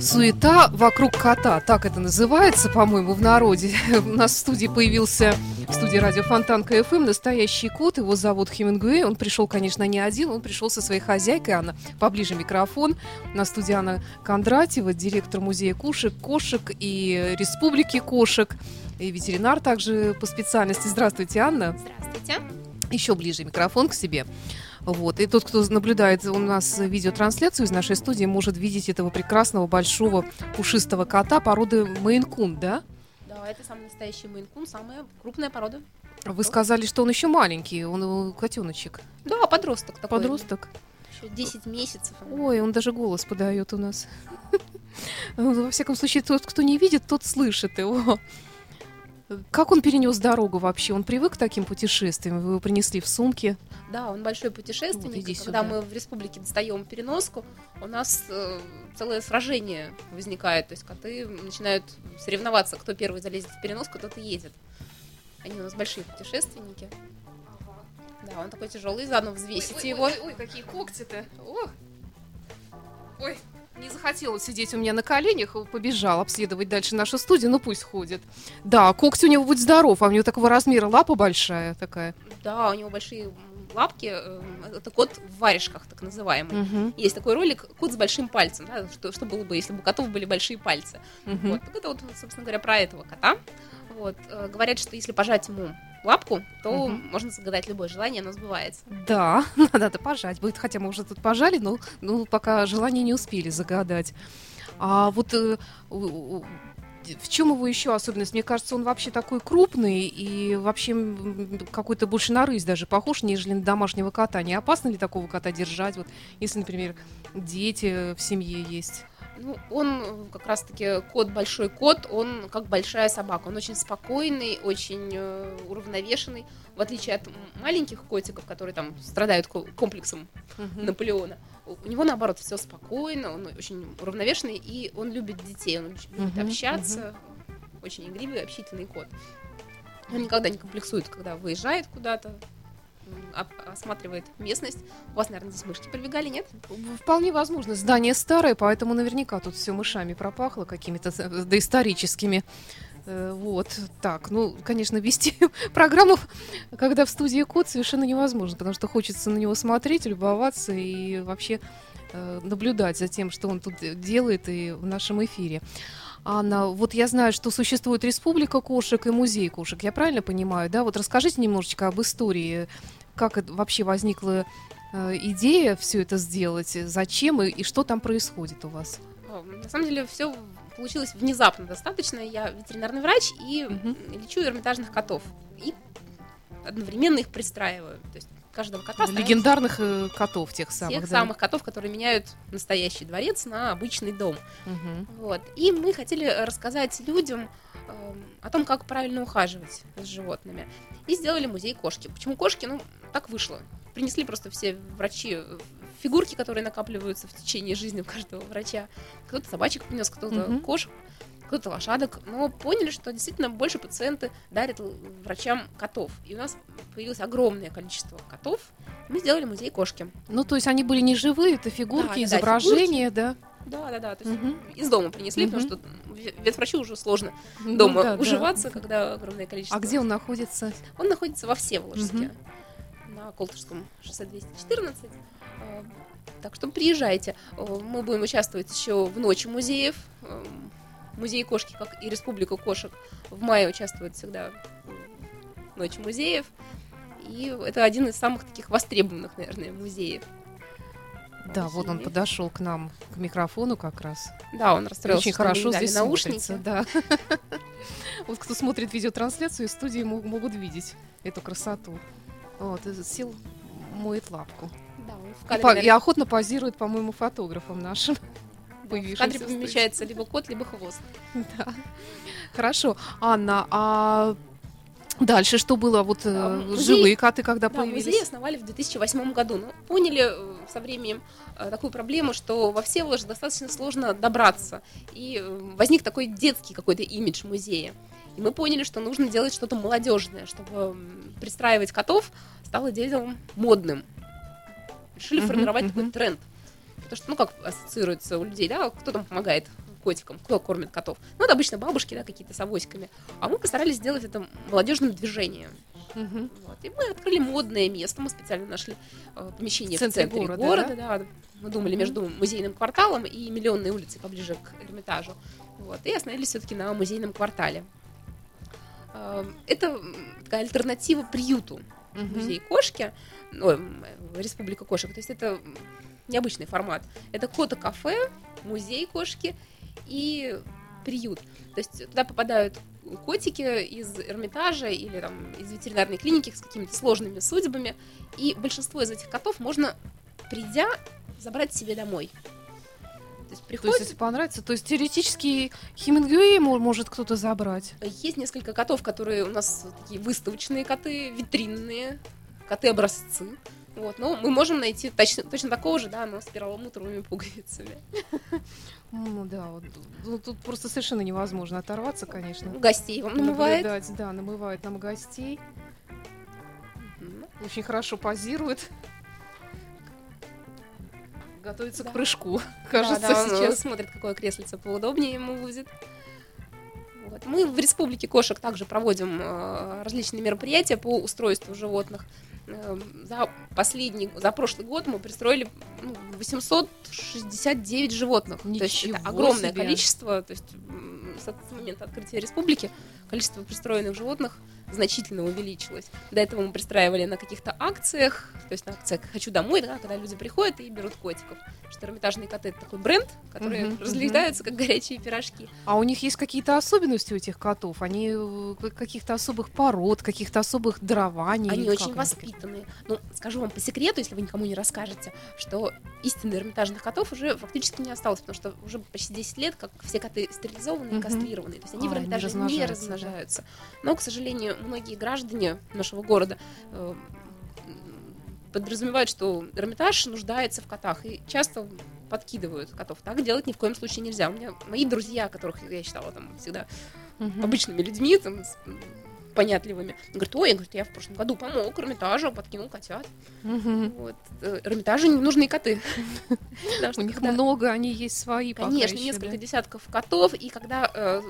Суета вокруг кота, так это называется, по-моему, в народе. У нас в студии появился, в студии радио Фонтанка ФМ, настоящий кот, его зовут Хемингуэй. Он пришел, конечно, не один, он пришел со своей хозяйкой, Анна, поближе микрофон. На студии Анна Кондратьева, директор музея кошек, кошек и республики кошек, и ветеринар также по специальности. Здравствуйте, Анна. Здравствуйте. Еще ближе микрофон к себе. Вот. И тот, кто наблюдает у нас видеотрансляцию из нашей студии, может видеть этого прекрасного большого пушистого кота породы Мейн-кун, да? Да, это самый настоящий мейн-кун, самая крупная порода. Вы сказали, что он еще маленький, он котеночек. Да, подросток такой. Подросток. Еще 10 месяцев. Ой, он даже голос подает у нас. Во всяком случае, тот, кто не видит, тот слышит его. Как он перенес дорогу вообще? Он привык к таким путешествиям? Вы его принесли в сумке? Да, он большой Вот, путешественник. иди и когда сюда. мы в республике достаем переноску, у нас э, целое сражение возникает. То есть коты начинают соревноваться, кто первый залезет в переноску, тот и едет. Они у нас большие путешественники. Да, он такой тяжелый, заодно взвесите его. ой, какие когти-то. Ой, не захотела сидеть у меня на коленях, побежал обследовать дальше нашу студию, ну пусть ходит. Да, когти у него будь здоров, а у него такого размера лапа большая такая. Да, у него большие лапки. э, Это кот в варежках, так называемый. Мгм, Есть такой ролик «Кот с большим пальцем», да, что, что было бы, если бы у котов были большие пальцы. мгм. Вот, так это вот, собственно говоря, про этого кота. Вот, э, говорят, что если пожать ему лапку, то Мгм. можно загадать любое желание, оно сбывается. Да, надо пожать будет, хотя мы уже тут пожали, но ну, пока желание не успели загадать. А вот э, в чем его еще особенность? Мне кажется, он вообще такой крупный и вообще какой-то больше на рысь даже похож, нежели на домашнего кота. Не опасно ли такого кота держать, вот, если, например, дети в семье есть? Ну, он э, как раз-таки кот, большой кот, он как большая собака. Он очень спокойный, очень э, уравновешенный, в отличие от маленьких котиков, которые там страдают ко- комплексом Наполеона. У него, наоборот, все спокойно, он очень уравновешенный, и он любит детей, он любит Мгм, общаться, очень игривый, общительный кот. Он никогда не комплексует, когда выезжает куда-то, осматривает местность. У вас, наверное, здесь мышки пробегали, нет? Вполне возможно. Здание старое, поэтому наверняка тут все мышами пропахло какими-то э, доисторическими. Э, Вот, так, ну, конечно, вести программу, когда в студии кот, совершенно невозможно, потому что хочется на него смотреть, любоваться и вообще э, наблюдать за тем, что он тут де- делает и в нашем эфире. Анна, вот я знаю, что существует республика кошек и музей кошек, я правильно понимаю, да? Вот расскажите немножечко об истории, как это вообще возникла э, идея все это сделать, зачем и, и что там происходит у вас? На самом деле все получилось внезапно достаточно. Я ветеринарный врач и Мгм. лечу эрмитажных котов. И одновременно их пристраиваю. То есть каждого кота ставим Легендарных э, котов тех самых. тех да. самых котов, которые меняют настоящий дворец на обычный дом. Мгм. Вот. И мы хотели рассказать людям эм, о том, как правильно ухаживать с животными. И сделали музей кошки. Почему кошки? Ну, так вышло. Принесли просто все врачи э, фигурки, которые накапливаются в течение жизни у каждого врача. Кто-то собачек принес, кто-то Мгм. кошек, кто-то лошадок. Но поняли, что действительно больше пациенты дарят врачам котов. И у нас появилось огромное количество котов. Мы сделали музей кошки. Ну, то есть они были не живые, это фигурки, Да, да, да, изображения, да? Да, да, да. То есть Мгм. из дома принесли, Мгм. потому что ве- ветврачу уже сложно Ну дома да, да. уживаться, когда огромное количество. А где он находится? Он находится во Всеволожске, на Колтышском шоссе 214. Э, Так что приезжайте. Э, Мы будем участвовать еще в Ночи музеев. Э, Музей кошки, как и Республика кошек, в мае участвует всегда в Ночи музеев. И это один из самых таких востребованных, наверное, музеев. Да, вот он Музеев. подошел к нам, к микрофону как раз. Да, он расстроился, Очень хорошо здесь наушники. смотрится, да. Вот кто смотрит видеотрансляцию из студии, мо- могут видеть эту красоту. Вот, сел, моет лапку. Да, он в И, кадре, и наверное, охотно позирует, по-моему, фотографом нашим. в кадре в студии. помещается либо кот, либо хвост. Да. Хорошо. Анна, а Дальше что было? Вот э, А, музей- живые коты когда Да, музей появились? основали в 2008 году. Но поняли э, со временем э, такую проблему, что во Всеволожск достаточно сложно добраться. И возник такой детский какой-то имидж музея. И мы поняли, что нужно делать что-то молодежное, чтобы пристраивать котов стало делом модным. Решили формировать такой тренд. Потому что, ну, как ассоциируется у людей, да, кто там помогает котикам, кто кормит котов. Ну, это обычно бабушки, да, какие-то с авоськами. А мы постарались сделать это молодежным движением. Мгм. Вот. И мы открыли модное место. Мы специально нашли э, помещение В в центре центре, города, города. да? Мы думали между музейным кварталом и миллионной улицей поближе к Эрмитажу. Вот. И остановились все-таки на музейном квартале. Э, Это такая альтернатива приюту Мгм. музей кошки, ой, республика кошек. То есть это необычный формат. Это кота-кафе, музей кошки и приют. То есть туда попадают котики из Эрмитажа или там из ветеринарной клиники с какими-то сложными судьбами. И большинство из этих котов можно, придя, забрать себе домой. То есть То приходит... есть, если понравится, то есть теоретически Хемингуэй мо- может кто-то забрать. Есть несколько котов, которые у нас такие выставочные коты, витринные, коты-образцы. Вот, но мы можем найти точно, точно такого же, да, но с перламутровыми пуговицами. Ну да, вот, ну, тут просто совершенно невозможно оторваться, конечно. Гостей вам намывает. Наблюдать, да, намывает нам гостей. Мгм. Очень хорошо позирует. Готовится Да. к прыжку, Да, кажется, да, он сейчас. смотрит, какое креслице поудобнее ему будет. Вот. Мы в Республике кошек также проводим э, различные мероприятия по устройству животных. Э, за последний, за прошлый год мы пристроили ну, 869 животных. то есть Ничего это огромное себе. количество. То есть с момента открытия республики количество пристроенных животных значительно увеличилось. До этого мы пристраивали на каких-то акциях, то есть на акциях «Хочу домой», да, когда люди приходят и берут котиков. Что эрмитажные коты — это такой бренд, которые Мгм, разлетаются, как горячие пирожки. А у них есть какие-то особенности у этих котов? Они э, каких-то особых пород, каких-то особых дарований? Они очень воспитанные. Ну, скажу вам по секрету, если вы никому не расскажете, что истинно эрмитажных котов уже фактически не осталось, потому что уже почти 10 лет, как все коты стерилизованы и Мгм. кастрированы. То есть они А, в не Эрмитаже не размножаются, да. размножаются. Но, к сожалению, многие граждане нашего города э, подразумевают, что Эрмитаж нуждается в котах и часто подкидывают котов. Так делать ни в коем случае нельзя. У меня мои друзья, которых я считала там всегда Мгм. обычными людьми, там, с- понятливыми. Говорят, ой, я, говорю, я в прошлом году помог Эрмитажу, подкинул котят. Мгм. Вот. Э, Эрмитажу не нужны коты. У них много, они есть свои Конечно, несколько десятков котов, и когда э,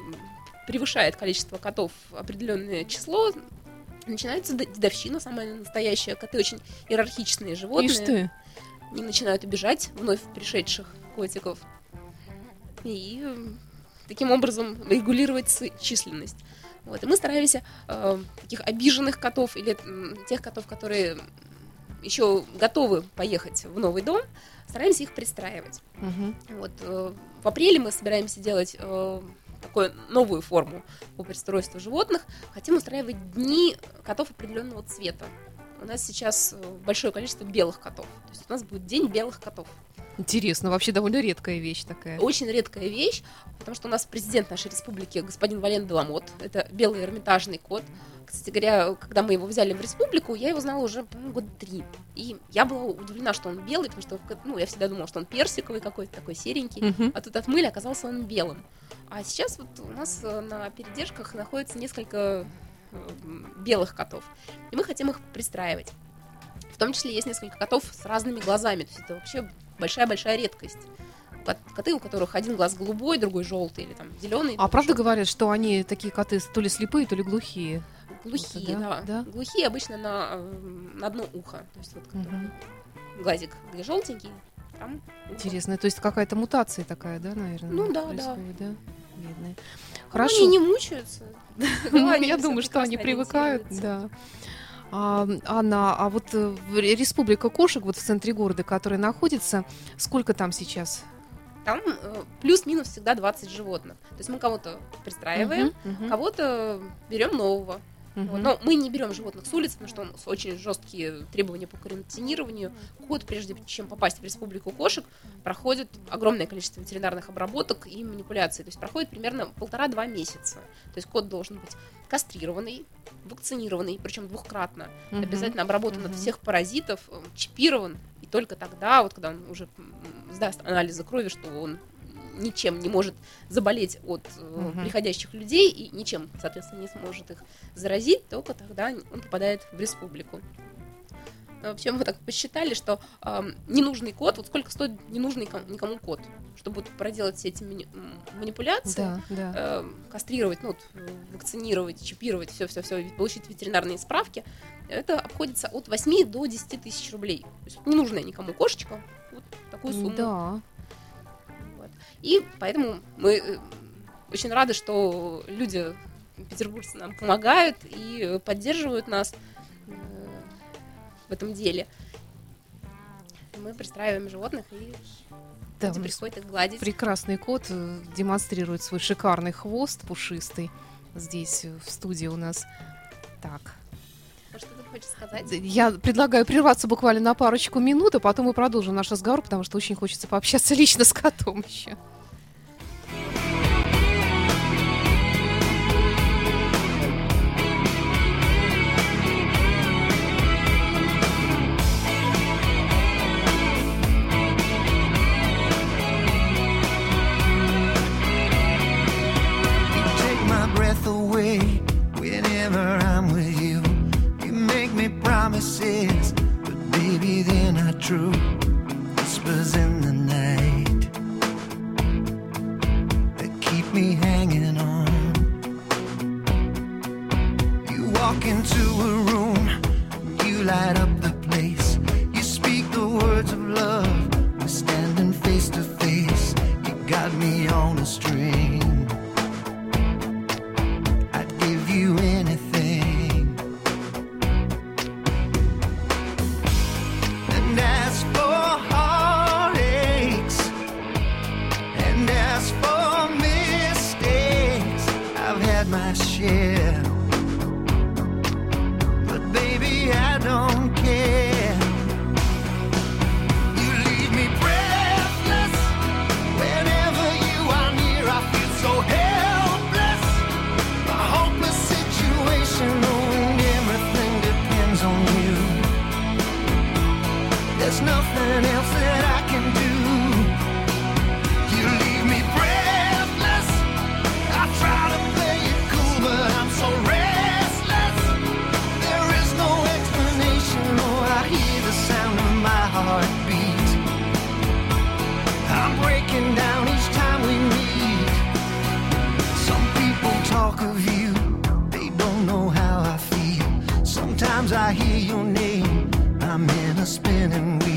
превышает количество котов определенное число, начинается дедовщина самая настоящая. Коты очень иерархичные животные. Ишь ты. Они начинают обижать вновь пришедших котиков. И э, таким образом регулировать численность. Вот. И мы стараемся э, таких обиженных котов или м, тех котов, которые еще готовы поехать в новый дом, стараемся их пристраивать. Мгм. Вот, э, в апреле мы собираемся делать э, такую новую форму по пристройству животных. Хотим устраивать дни котов определенного цвета. У нас сейчас э, большое количество белых котов. То есть у нас будет день белых котов. Интересно, вообще довольно редкая вещь такая. Очень редкая вещь, потому что у нас президент нашей республики, господин Вален Деламот, это белый эрмитажный кот. Кстати говоря, когда мы его взяли в республику, я его знала уже, по-моему, года три. И я была удивлена, что он белый, потому что ну, я всегда думала, что он персиковый какой-то, такой серенький. Мгм. А тут отмыли, оказался он белым. А сейчас вот у нас э, на передержках находится несколько э, белых котов. И мы хотим их пристраивать. В том числе есть несколько котов с разными глазами. То есть это вообще большая-большая редкость. Кот- Коты, у которых один глаз голубой, другой желтый или там зеленый. А правда говорят, что они такие коты то ли слепые, то ли глухие? Глухие, Это да, да, да? Глухие обычно на, э, на одно ухо. То есть вот Мгм. глазик, где желтенький, там. Интересно, то есть какая-то мутация такая, да, наверное? Ну да, да. происходит, да. Видно. Ну, Хорошо. Они не мучаются. Ну, Они я думаю, что они привыкают, да. А, Анна, а вот э, Республика кошек, вот в центре города, которая находится, сколько там сейчас? Там э, плюс-минус всегда 20 животных. То есть мы кого-то пристраиваем, Мгм, мгм, кого-то берем нового. Мгм. Но мы не берем животных с улицы, потому что у нас очень жесткие требования по карантинированию. Кот, прежде чем попасть в республику кошек, проходит огромное количество ветеринарных обработок и манипуляций. То есть проходит примерно полтора-два месяца. То есть кот должен быть кастрированный, вакцинированный, причем двухкратно, Мгм. обязательно обработан Мгм. от всех паразитов, э, чипирован, и только тогда, вот когда он уже сдаст анализы крови, что он ничем не может заболеть от э, Мгм. приходящих людей и ничем, соответственно, не сможет их заразить, только тогда он попадает в республику. А Вообще мы так посчитали, что ам, ненужный код, вот сколько стоит ненужный ком- никому код, чтобы вот проделать все эти манипуляции, Да, да. э, кастрировать, ну, вот, э, вакцинировать, чипировать, все-все-все, получить ветеринарные справки, это обходится от 8 до 10 тысяч рублей. То есть ненужная никому кошечка, вот такую сумму. Да. И поэтому мы э, очень рады, что люди, петербуржцы, нам помогают и поддерживают нас э, в этом деле. Мы пристраиваем животных, и Да, люди приходят их гладить. прекрасный кот э, демонстрирует свой шикарный хвост пушистый здесь в студии у нас. Так, Что ты хочешь сказать? я предлагаю прерваться буквально на парочку минут, а потом мы продолжим наш разговор, потому что очень хочется пообщаться лично с котом еще. Spinning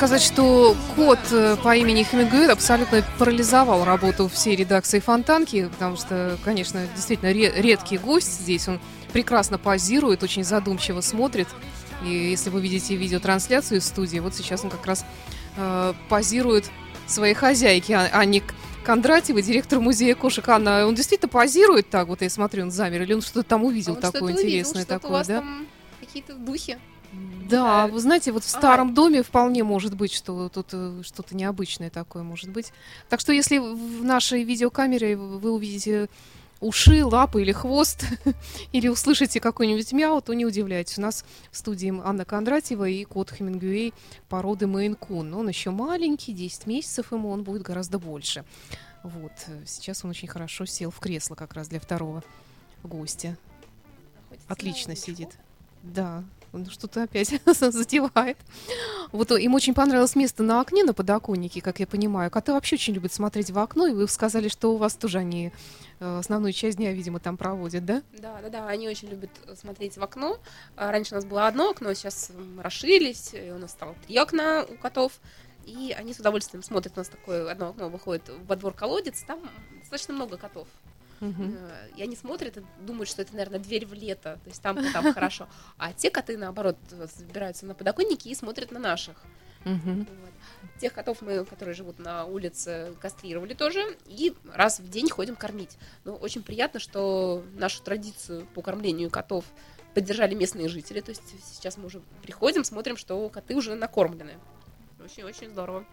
сказать, что кот э, по имени Хемингуэй абсолютно парализовал работу всей редакции Фонтанки, потому что, конечно, действительно ре- редкий гость здесь. Он прекрасно позирует, очень задумчиво смотрит. И если вы видите видеотрансляцию из студии, вот сейчас он как раз э, позирует своей хозяйке, а- Анне К- Кондратьевой, директор музея кошек. Анна, он действительно позирует так, вот я смотрю, он замер, или он что-то там увидел А он такое увидел, интересное что-то такое, да? там какие-то духи. Да, Да. вы знаете, вот в Ага. старом доме вполне может быть, что тут э, что-то необычное такое может быть. Так что если в нашей видеокамере вы увидите уши, лапы или хвост, или услышите какой-нибудь мяу, то не удивляйтесь. У нас в студии Анна Кондратьева и кот Хемингуэй породы Мейн-кун. Он еще маленький, 10 месяцев ему, он будет гораздо больше. Вот, э, сейчас он очень хорошо сел в кресло как раз для второго гостя. Находится Отлично сидит. Да, что-то опять затевает. Вот э, им очень понравилось место на окне, на подоконнике, как я понимаю. Коты вообще очень любят смотреть в окно, и вы сказали, что у вас тоже они э, основную часть дня, видимо, там проводят, да? Да, да, да, они очень любят э, смотреть в окно. А Раньше у нас было одно окно, сейчас м, расширились, и у нас стало три окна у котов. И они с удовольствием смотрят. У нас такое одно окно выходит во двор колодец, там достаточно много котов. Э, И они смотрят и думают, что это, наверное, дверь в лето. То есть там там хорошо. А те коты, наоборот, забираются на подоконники и смотрят на наших. Вот. Тех котов мы, которые живут на улице, кастрировали тоже. И раз в день ходим кормить. Но очень приятно, что нашу традицию по кормлению котов поддержали местные жители. То есть сейчас мы уже приходим, смотрим, что коты уже накормлены. Очень-очень здорово.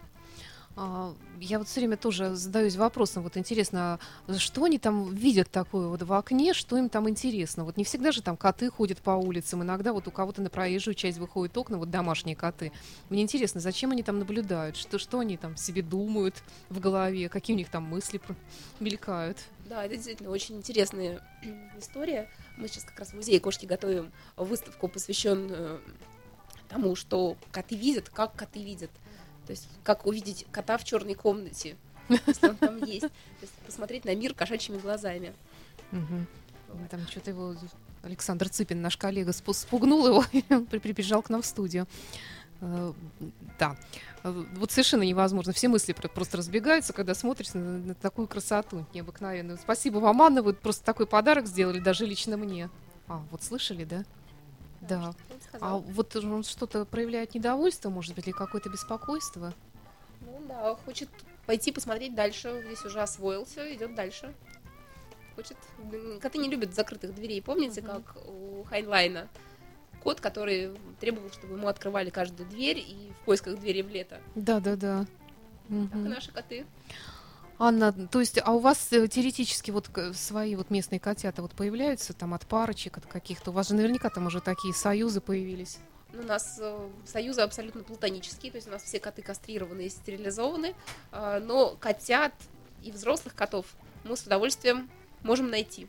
А, Я вот все время тоже задаюсь вопросом, вот интересно, что они там видят такое вот в окне, что им там интересно? Вот не всегда же там коты ходят по улицам, иногда вот у кого-то на проезжую часть выходят окна, вот домашние коты. Мне интересно, зачем они там наблюдают, что, что они там себе думают в голове, какие у них там мысли мелькают. Да, это действительно очень интересная история. Мы сейчас как раз в музее кошки готовим выставку, посвященную тому, что коты видят, как коты видят. То есть, как увидеть кота в черной комнате, если он там есть. То есть, посмотреть на мир кошачьими глазами. Там что-то его Александр Цыпин, наш коллега, спу- спугнул его, и он при- прибежал к нам в студию. Э, Да, Э, вот совершенно невозможно. Все мысли про- просто разбегаются, когда смотришь на, на такую красоту необыкновенную. Спасибо вам, Анна, вы просто такой подарок сделали, даже лично мне. А, вот слышали, да? Да. А вот он что-то проявляет недовольство, может быть, или какое-то беспокойство? Ну да, хочет пойти посмотреть дальше. Здесь уже освоился, идет дальше. Хочет. Коты не любят закрытых дверей. Помните, Мгм. как у Хайнлайна? Кот, который требовал, чтобы ему открывали каждую дверь и в поисках двери в лето. Да, да, да. Так и наши коты. Анна, то есть, а у вас э, теоретически вот свои вот местные котята вот появляются там от парочек, от каких-то? У вас же наверняка там уже такие союзы появились. Ну, У нас э, союзы абсолютно платонические, то есть у нас все коты кастрированы и стерилизованы, а, но котят и взрослых котов мы с удовольствием можем найти,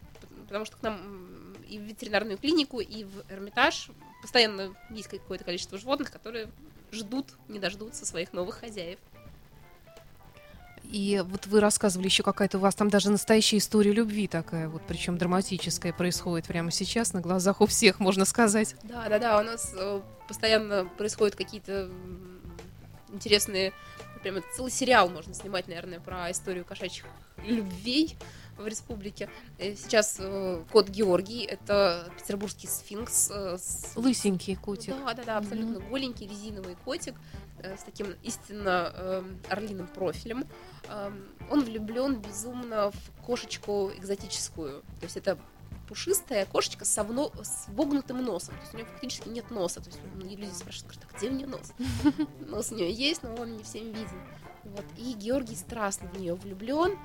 потому что к нам и в ветеринарную клинику, и в Эрмитаж постоянно есть какое-то количество животных, которые ждут, не дождутся своих новых хозяев. И вот вы рассказывали еще какая-то у вас там даже настоящая история любви такая, вот причем драматическая происходит прямо сейчас на глазах у всех, можно сказать. Да, да, да, у нас э, постоянно происходят какие-то интересные, прям это целый сериал можно снимать, наверное, про историю кошачьих любвей в республике. Сейчас э, кот Георгий, это петербургский сфинкс. э, с- Лысенький котик. Да, да, да, абсолютно голенький резиновый котик с таким истинно эм, орлиным профилем. Эм, Он влюблен безумно в кошечку экзотическую. То есть это пушистая кошечка с, совно- с вогнутым носом. То есть у нее фактически нет носа. То есть люди спрашивают, говорят, а где у нее нос? Нос у нее есть, но он не всем виден. Вот. И Георгий страстно в нее влюблен.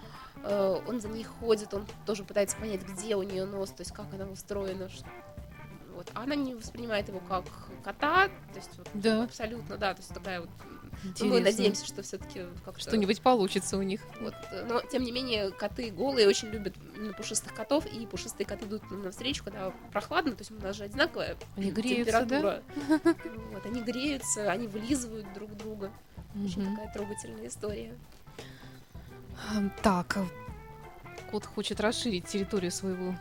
Э, Он за ней ходит, он тоже пытается понять, где у нее нос, то есть как она устроена. Вот. Она не воспринимает его как кота, то есть вот Да, абсолютно, да, то есть такая вот. ну, мы надеемся, что все-таки как Что-нибудь получится у них. Вот, но тем не менее коты голые очень любят именно пушистых котов, и пушистые коты идут нам навстречу, когда прохладно, то есть у нас же одинаковая Они греются, да? температура. Вот, они греются, они вылизывают друг друга. Очень такая трогательная история. Так, а, кот хочет расширить территорию своего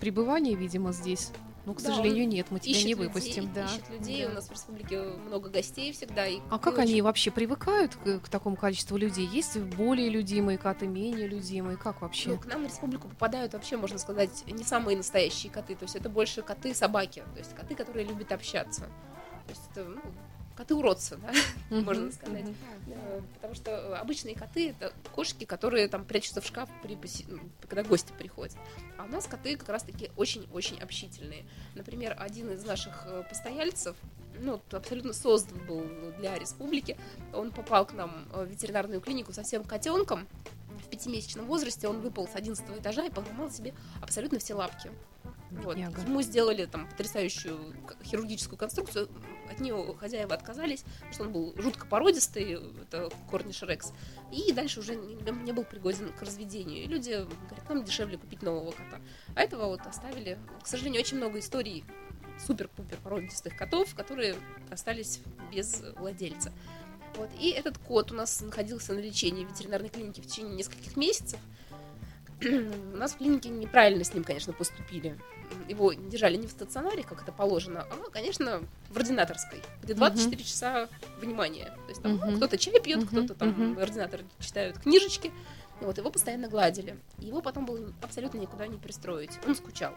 пребывания, видимо, здесь. Ну, к Да, сожалению, нет, мы тебя не людей, выпустим, да. Ищет людей, Да. у нас в республике много гостей всегда. И А как мы они очень- вообще привыкают к, к такому количеству людей? Есть более любимые коты, менее любимые? Как вообще? Ну, к нам в республику попадают вообще, можно сказать, не самые настоящие коты. То есть это больше коты-собаки. То есть коты, которые любят общаться. То есть это ну, коты-уродцы, да, Мгм, можно сказать. Потому что э, обычные коты это кошки, которые там прячутся в шкаф, при поси- ну, когда гости приходят. А у нас коты как раз-таки очень-очень общительные. Например, один из наших э, постояльцев, ну, абсолютно создан был для республики. Он попал к нам э, в ветеринарную клинику совсем котенком. В пятимесячном возрасте он выпал с 11 этажа и поломал себе абсолютно все лапки. Вот. Ему сделали там потрясающую хирургическую конструкцию. От нее хозяева отказались, потому что он был жутко породистый, это корниш рекс. И дальше уже не, не был пригоден к разведению. И люди говорят, нам дешевле купить нового кота. А этого вот оставили. К сожалению, очень много историй супер-пупер породистых котов, которые остались без владельца. Вот. И этот кот у нас находился на лечении в ветеринарной клинике в течение нескольких месяцев. У нас в клинике неправильно с ним, конечно, поступили. Его держали не в стационаре, как это положено, а, конечно, в ординаторской, где 24 часа внимания. То есть там ну, Мгм. кто-то чай пьет, Мгм, кто-то там, мгм. ординаторы читают книжечки. Вот его постоянно гладили. Его потом было абсолютно никуда не пристроить. Он скучал.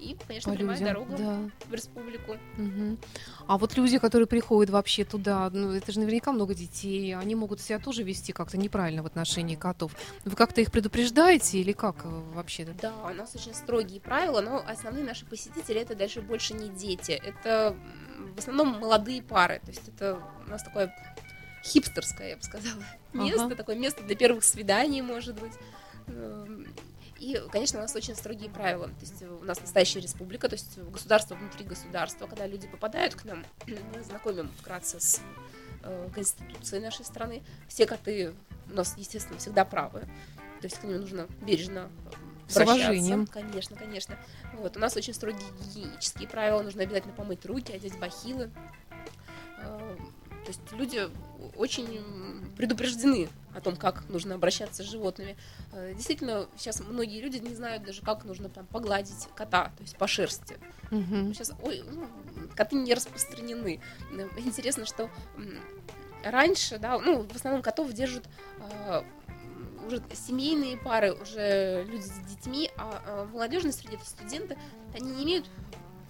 И, конечно, По прямая людям, дорога да. в республику. Мгм. А вот люди, которые приходят вообще туда, ну, это же наверняка много детей, они могут себя тоже вести как-то неправильно в отношении котов. Вы как-то их предупреждаете или как э, вообще? Да, у нас очень строгие правила, но основные наши посетители это даже больше не дети. Это в основном молодые пары. То есть это у нас такое хипстерское, я бы сказала, Ага. место, такое место для первых свиданий, может быть. И, конечно, у нас очень строгие правила. То есть у нас настоящая республика, то есть государство внутри государства. Когда люди попадают к нам, мы знакомим вкратце с э, конституцией нашей страны. Все коты у нас, естественно, всегда правы. То есть к ним нужно бережно С уважением. Конечно, конечно. Вот, у нас очень строгие гигиенические правила. Нужно обязательно помыть руки, одеть бахилы. Э, То есть люди очень предупреждены о том, как нужно обращаться с животными. Э, Действительно, сейчас многие люди не знают даже, как нужно там погладить кота, то есть по шерсти. Мгм. Сейчас ой, ну, коты не распространены. Э, Интересно, что раньше, да, ну, в основном котов держат м, уже семейные пары, уже люди с детьми, а, а в молодежной среде студенты, они не имеют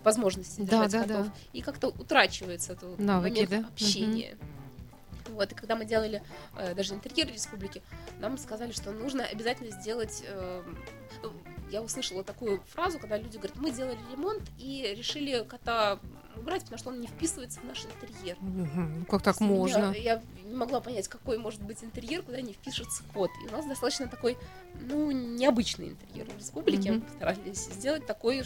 возможности Да, держать да, котов. да. И как-то утрачивается вот Навыки, момент да? общения. Вот, и когда мы делали э, даже интерьер республики, нам сказали, что нужно обязательно сделать... э, я услышала такую фразу, когда люди говорят, мы делали ремонт и решили кота убрать, потому что он не вписывается в наш интерьер. Ну, Как так можно? Я, я не могла понять, какой может быть интерьер, куда не впишется кот. И у нас достаточно такой, ну, необычный интерьер в республике. Мгм. Мы постарались сделать такой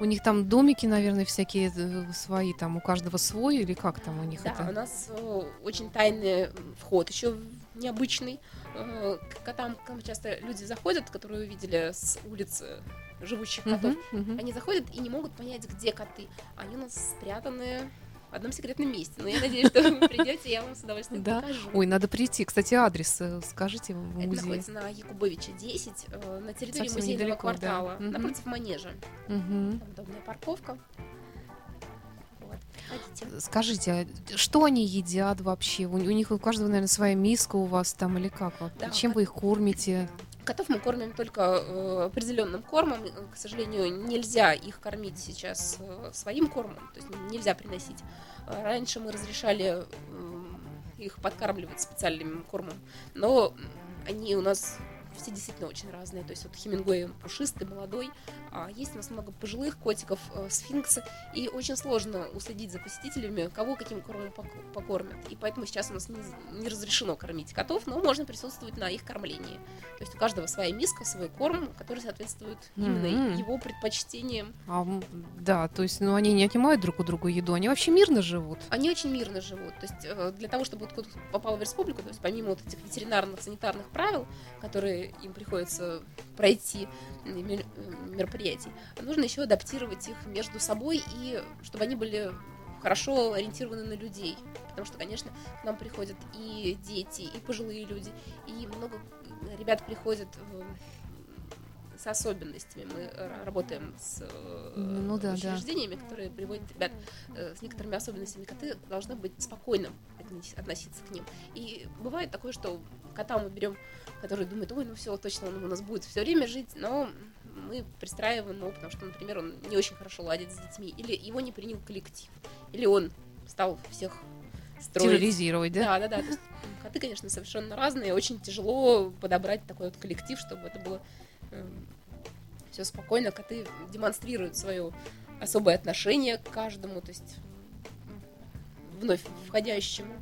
У них там домики, наверное, всякие э, свои, там у каждого свой или как там у них Да, это? у нас э, очень тайный м, вход, еще необычный. Э, к котам к нам часто люди заходят, которые увидели с улицы живущих котов. Мгм. Они заходят и не могут понять, где коты. Они у нас спрятаны в одном секретном месте. Но я надеюсь, что вы придете, я вам с удовольствием Да? покажу. Ой, надо прийти. Кстати, адрес э, скажите в Это находится на Якубовича 10, э, на территории Совсем музейного недалеко, да. квартала, Мгм. напротив манежа. Мгм. Там удобная парковка. Вот, ходите. Скажите, а что они едят вообще? У, у них у каждого, наверное, своя миска у вас там или как? Да, Чем кот- вы их кормите? Котов мы кормим только э, определенным кормом. К сожалению, нельзя их кормить сейчас э, своим кормом, то есть нельзя приносить. Раньше мы разрешали э, их подкармливать специальным кормом, но они у нас все действительно очень разные. То есть вот Хемингуэй пушистый, молодой, а есть у нас много пожилых котиков, э, сфинксы, и очень сложно уследить за посетителями, кого каким кормом пок- покормят. И поэтому сейчас у нас не, не разрешено кормить котов, но можно присутствовать на их кормлении. То есть у каждого своя миска, свой корм, который соответствует именно Мгм. его предпочтениям. А, да, то есть, ну, они не отнимают друг у друга еду, они вообще мирно живут. Они очень мирно живут. То есть э, для того, чтобы вот кот попал в республику, то есть помимо вот этих ветеринарных, санитарных правил, которые им приходится пройти мероприятий, нужно еще адаптировать их между собой и чтобы они были хорошо ориентированы на людей. Потому что, конечно, к нам приходят и дети, и пожилые люди, и много ребят приходят с особенностями. Мы работаем с э, Ну да, да. учреждениями, которые приводят ребят э, с некоторыми особенностями. Коты должны быть спокойным относиться к ним. И бывает такое, что кота мы берем, который думает, ой, ну все, точно он у нас будет все время жить, но мы пристраиваем его, потому что, например, он не очень хорошо ладит с детьми, или его не принял коллектив, или он стал всех строить. Терроризировать, да? Да, да, да. То есть коты, конечно, совершенно разные. Очень тяжело подобрать такой вот коллектив, чтобы это было все спокойно. Коты демонстрируют свое особое отношение к каждому, то есть вновь входящему.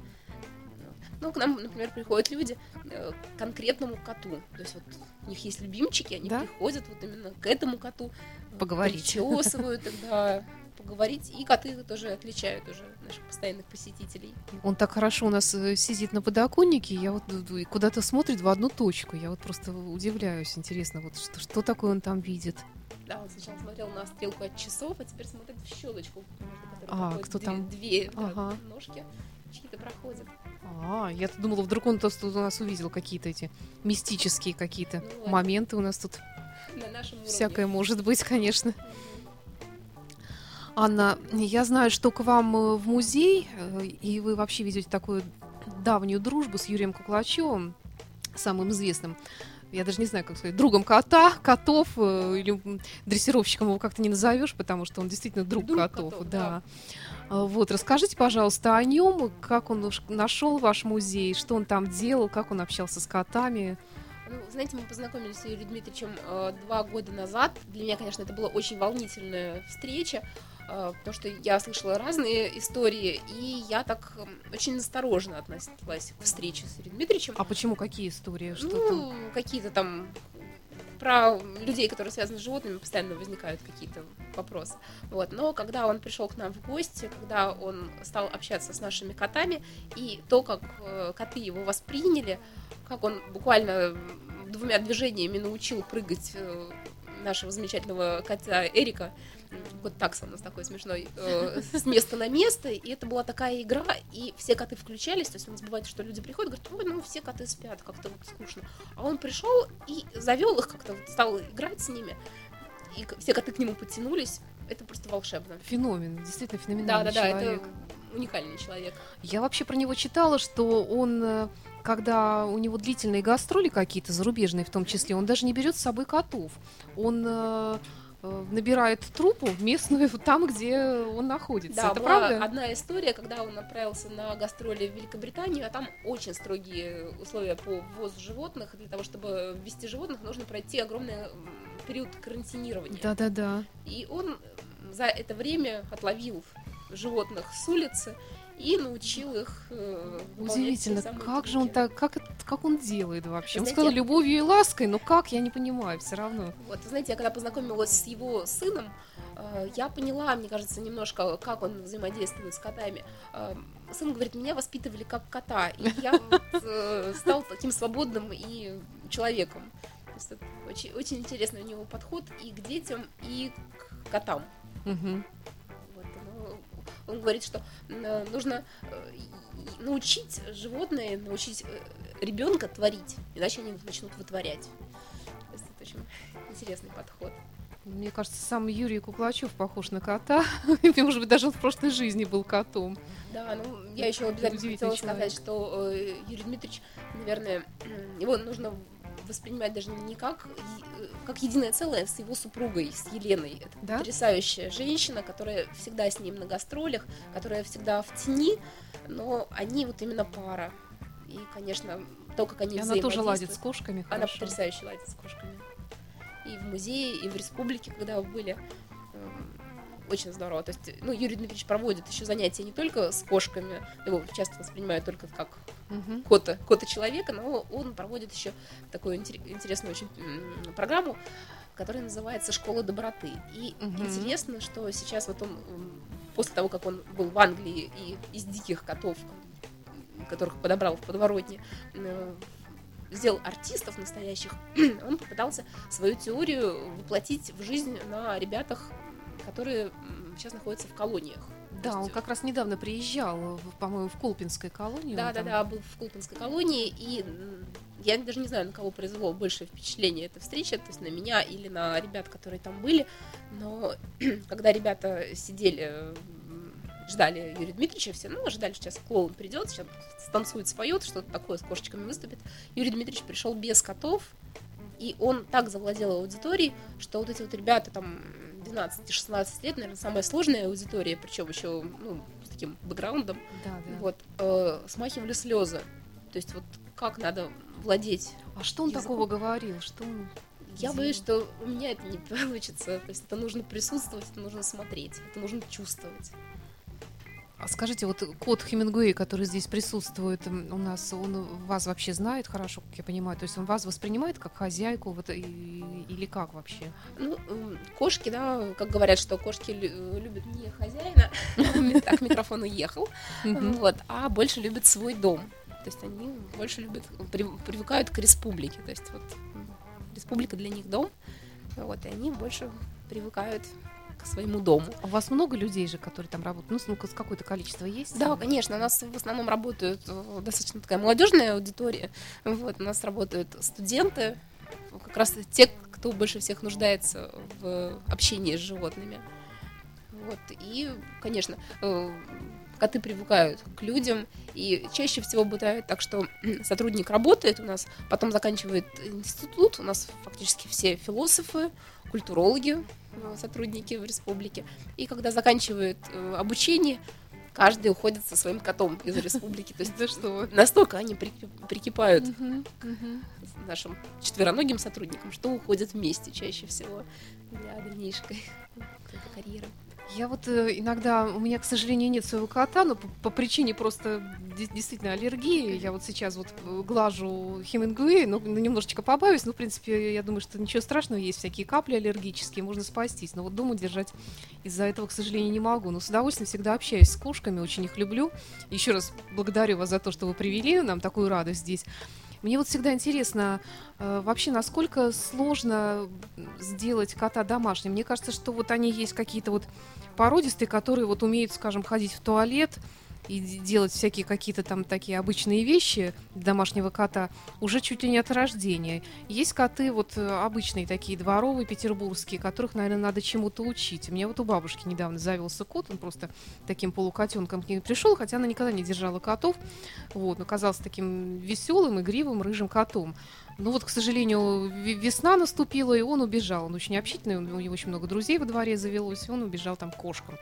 Ну, к нам, например, приходят люди э, к конкретному коту. То есть вот у них есть любимчики, они Да? приходят вот именно к этому коту. э, Поговорить. Причесывают тогда, поговорить. И коты тоже отличают уже наших постоянных посетителей. Он так хорошо у нас э, сидит на подоконнике, я вот куда-то смотрит в одну точку. Я вот просто удивляюсь, интересно, вот что, что такое он там видит. Да, он сначала смотрел на стрелку от часов, а теперь смотрит в щелочку, А, кто две, там? две Ага. ножки, чьи-то проходят. А, я думала, вдруг он просто у нас увидел какие-то эти мистические какие-то Ну, моменты у нас тут. На нашем уровне. Всякое может быть, конечно. Анна, я знаю, что к вам э, в музей, э, и вы вообще ведете такую давнюю дружбу с Юрием Куклачевым, самым известным, я даже не знаю, как сказать, другом кота, котов, э, или дрессировщиком его как-то не назовешь, потому что он действительно друг, Друг котов, котов, да. А, Вот, расскажите, пожалуйста, о нем, как он нашел ваш музей, что он там делал, как он общался с котами. Ну, знаете, мы познакомились с Юрием Дмитриевичем э, два года назад. Для меня, конечно, это была очень волнительная встреча, э, потому что я слышала разные истории, и я так м, очень осторожно относилась к встрече с Юрием Дмитриевичем. А почему, какие истории, что ну, какие-то там про людей, которые связаны с животными, постоянно возникают какие-то вопросы. Вот. Но когда он пришел к нам в гости, когда он стал общаться с нашими котами, и то, как э, коты его восприняли, как он буквально двумя движениями научил прыгать э, нашего замечательного кота Эрика, вот такс у нас такой смешной, э, с места на место, и это была такая игра, и все коты включались, то есть у нас бывает, что люди приходят, говорят, ой, ну все коты спят, как-то вот скучно, а он пришел и завел их как-то, вот стал играть с ними, и все коты к нему подтянулись, это просто волшебно. Феномен, действительно Да, феноменальный да, да, человек. это уникальный человек. Я вообще про него читала, что он, э, когда у него длительные гастроли какие-то, зарубежные в том числе, он даже не берет с собой котов. Он э, набирает трупу местную там, где он находится. Да, Это была правда? одна история, когда он отправился на гастроли в Великобританию, а там очень строгие условия по ввозу животных. Для того, чтобы ввести животных, нужно пройти огромный период карантинирования. Да-да-да. И он за это время отловил животных с улицы и научил их э, Удивительно, как же он так, как, как он делает вообще? Он Знаете, сказал любовью и лаской, но как, я не понимаю все равно. Вот, знаете, я когда познакомилась с его сыном, э, я поняла, мне кажется, немножко, как он взаимодействует с котами. Э, Сын говорит, меня воспитывали как кота, и я вот, э, стал таким свободным и человеком. Очень, очень интересный у него подход и к детям, и к котам. Он говорит, что э, нужно э, научить животное, научить ребенка творить, иначе они начнут вытворять. То есть это очень интересный подход. Мне кажется, сам Юрий Куклачев похож на кота. Может быть, даже он в прошлой жизни был котом. Да, ну я еще обязательно хотела сказать, что э, Юрий Дмитриевич, наверное, его нужно воспринимать даже не как, как единое целое с его супругой, с Еленой. Это Да? потрясающая женщина, которая всегда с ним на гастролях, которая всегда в тени, но они вот именно пара. И, конечно, то, как они И она тоже ладит с кошками Она хорошо. потрясающе ладит с кошками. И в музее, и в республике, когда вы были. Очень здорово. То есть, ну, Юрий Дмитриевич проводит еще занятия не только с кошками, его часто воспринимают только как кота, кота человека, но он проводит еще такую интер- интересную очень программу, которая называется «Школа доброты». И интересно, что сейчас вот он, после того, как он был в Англии и из диких котов, которых подобрал в подворотне, э, сделал артистов настоящих, он попытался свою теорию воплотить в жизнь на ребятах, которые сейчас находятся в колониях. Да, он есть, как раз недавно приезжал, в- по-моему, в Колпинской колонии. Да, он да, там- да, был в Колпинской колонии, и я даже не знаю, на кого произвело большее впечатление эта встреча, то есть на меня или на ребят, которые там были, но когда ребята сидели, ждали Юрия Дмитриевича, все, ну, ожидали, что сейчас клоун придет, сейчас станцует, споет, что-то такое с кошечками выступит. Юрий Дмитриевич пришел без котов, и он так завладел аудиторией, что вот эти вот ребята там 12-16 лет, наверное, самая сложная аудитория, причем еще ну, с таким бэкграундом, Да, да. вот, э, смахивали слезы. То есть вот как надо владеть. А что он Языком. такого говорил? Что он Я боюсь, что у меня это не получится. То есть это нужно присутствовать, это нужно смотреть, это нужно чувствовать. А скажите, вот кот Хемингуэй, который здесь присутствует у нас, он вас вообще знает хорошо, как я понимаю? То есть он вас воспринимает как хозяйку вот, и- или как вообще? Ну, кошки, да, как говорят, что кошки лю- любят не хозяина, так микрофон уехал, вот, а больше любят свой дом. То есть они больше любят, при- привыкают к республике. То есть вот республика для них дом, вот, и они больше привыкают к своему дому. У вас много людей же, которые там работают? Ну, с- ну, какое-то количество есть? Да, конечно, у нас в основном работают э, достаточно такая молодежная аудитория. Вот, у нас работают студенты, как раз те, кто больше всех нуждается в общении с животными. Вот, и, конечно, э, коты привыкают к людям, и чаще всего бывает так, что сотрудник работает у нас, потом заканчивает институт, у нас фактически все философы, культурологи, сотрудники в республике, и когда заканчивает э, обучение, каждый уходит со своим котом из республики. То есть Да что настолько они прики- прикипают к нашим четвероногим сотрудникам, что уходят вместе чаще всего для дальнейшей карьеры. Я вот э, иногда, у меня, к сожалению, нет своего кота, но по, по причине просто де- действительно аллергии. Я вот сейчас вот э, глажу Хемингуэй, ну, ну, немножечко побавюсь, но, в принципе, я думаю, что ничего страшного, есть всякие капли аллергические, можно спастись. Но вот дома держать из-за этого, к сожалению, не могу. Но с удовольствием всегда общаюсь с кошками, очень их люблю. Еще раз благодарю вас за то, что вы привели нам такую радость здесь. Мне вот всегда интересно, э, вообще, насколько сложно сделать кота домашним. Мне кажется, что вот они есть какие-то вот породистые, которые вот умеют, скажем, ходить в туалет и делать всякие какие-то там такие обычные вещи домашнего кота уже чуть ли не от рождения. Есть коты вот э, обычные такие дворовые петербургские, которых, наверное, надо чему-то учить. У меня вот у бабушки недавно завелся кот, он просто таким полукотенком к ней пришел, хотя она никогда не держала котов, вот, но казался таким веселым, игривым, рыжим котом. Ну вот, к сожалению, ве- весна наступила, и он убежал. Он очень общительный, у него очень много друзей во дворе завелось, и он убежал там кошкам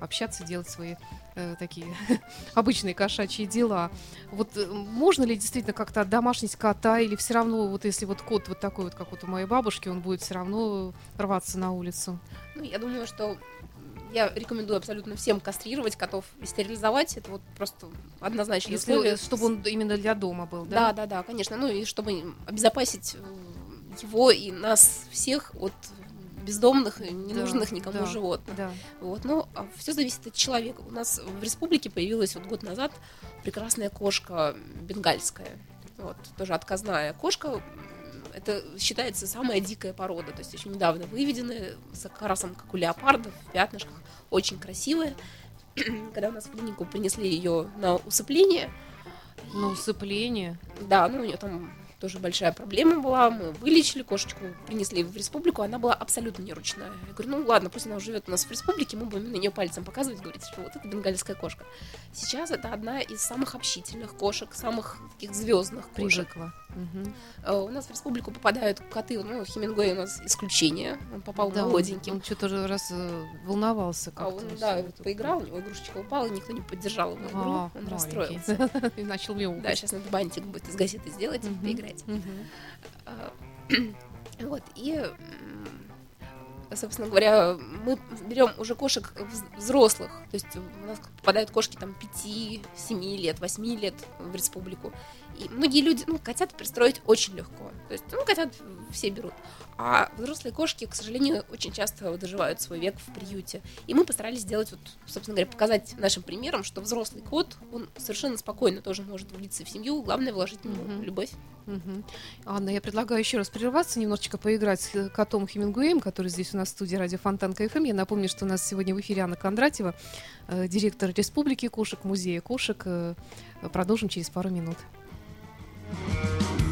общаться, делать свои э, такие обычные кошачьи дела. Вот э, можно ли действительно как-то домашнить кота, или все равно, вот если вот кот вот такой вот, как вот у моей бабушки, он будет все равно рваться на улицу? Ну, я думаю, что я рекомендую абсолютно всем кастрировать котов и стерилизовать. Это вот просто однозначно Если, условие. чтобы он именно для дома был, Да, да? да, да, конечно. Ну и чтобы обезопасить э, его и нас всех от бездомных и ненужных Да, никому да. животных. Да. Вот, ну, все зависит от человека. У нас в республике появилась вот год назад прекрасная кошка бенгальская. Вот, тоже отказная кошка. Это считается самая дикая порода. То есть еще недавно выведенная, с окрасом, как у леопардов, в пятнышках. Очень красивая. Когда у нас в клинику принесли ее на усыпление, На усыпление. да, ну у нее там тоже большая проблема была. Мы вылечили кошечку, принесли в республику, она была абсолютно не ручная. Я говорю, ну ладно, пусть она живет у нас в республике, мы будем на нее пальцем показывать, говорить, что вот это бенгальская кошка. Сейчас это одна из самых общительных кошек, самых таких звездных кошек. Привыкла. Э, У нас в республику попадают коты, ну, Хемингуэй у нас исключение, он попал Да, он, молоденьким. он что-то же раз э, волновался А как-то. он, всё да, это. поиграл, у него игрушечка упала, никто не поддержал его игру, А, он маленький. расстроился. И начал мяукать. Да, сейчас надо бантик будет из газеты сделать, Мгм. поиграть. А, Вот, и, собственно говоря, мы берем уже кошек вз- взрослых, то есть у нас попадают кошки там 5, 7 лет, 8 лет в республику. И многие люди, ну, котят пристроить очень легко. То есть, ну, котят все берут. А взрослые кошки, к сожалению, очень часто доживают свой век в приюте. И мы постарались сделать, вот, собственно говоря, показать нашим примером, что взрослый кот, он совершенно спокойно тоже может влиться в семью. Главное вложить в него Мгм. любовь. Мгм. Анна, я предлагаю еще раз прерваться, немножечко поиграть с котом Хемингуэем, который здесь у нас в студии радио Фонтан КФМ. Я напомню, что у нас сегодня в эфире Анна Кондратьева, э, директор Республики кошек, музея кошек. Э, Продолжим через пару минут. Bye.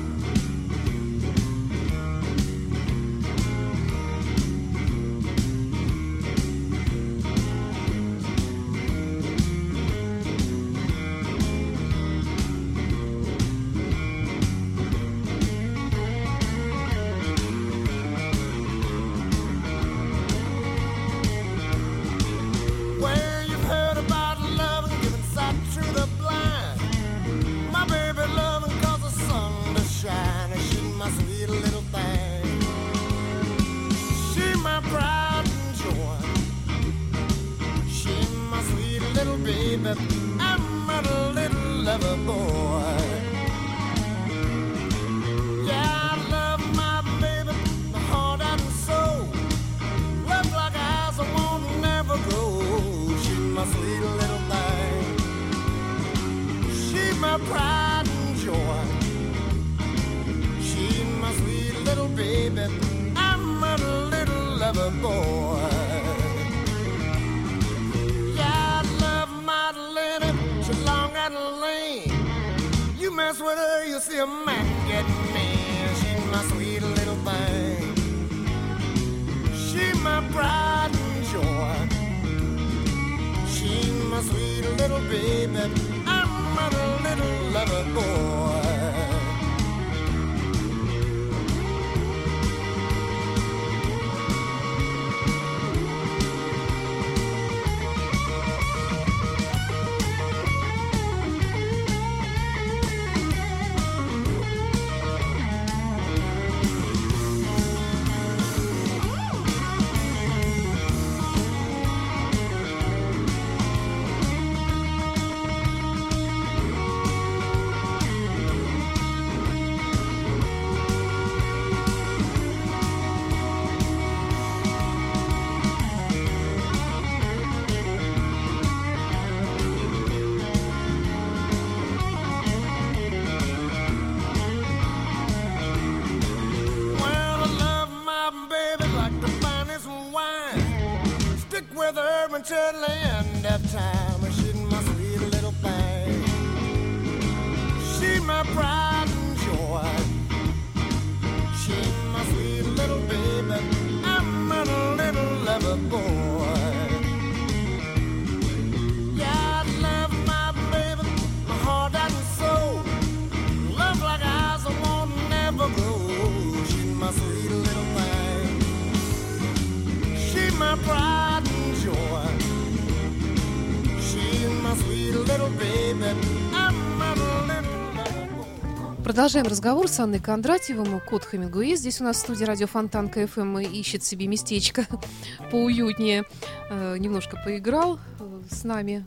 Продолжаем разговор с Анной Кондратьевым, код Хемингуэй. Здесь у нас в студии радио Фонтан КФМ ищет себе местечко поуютнее. Э, немножко поиграл э, с нами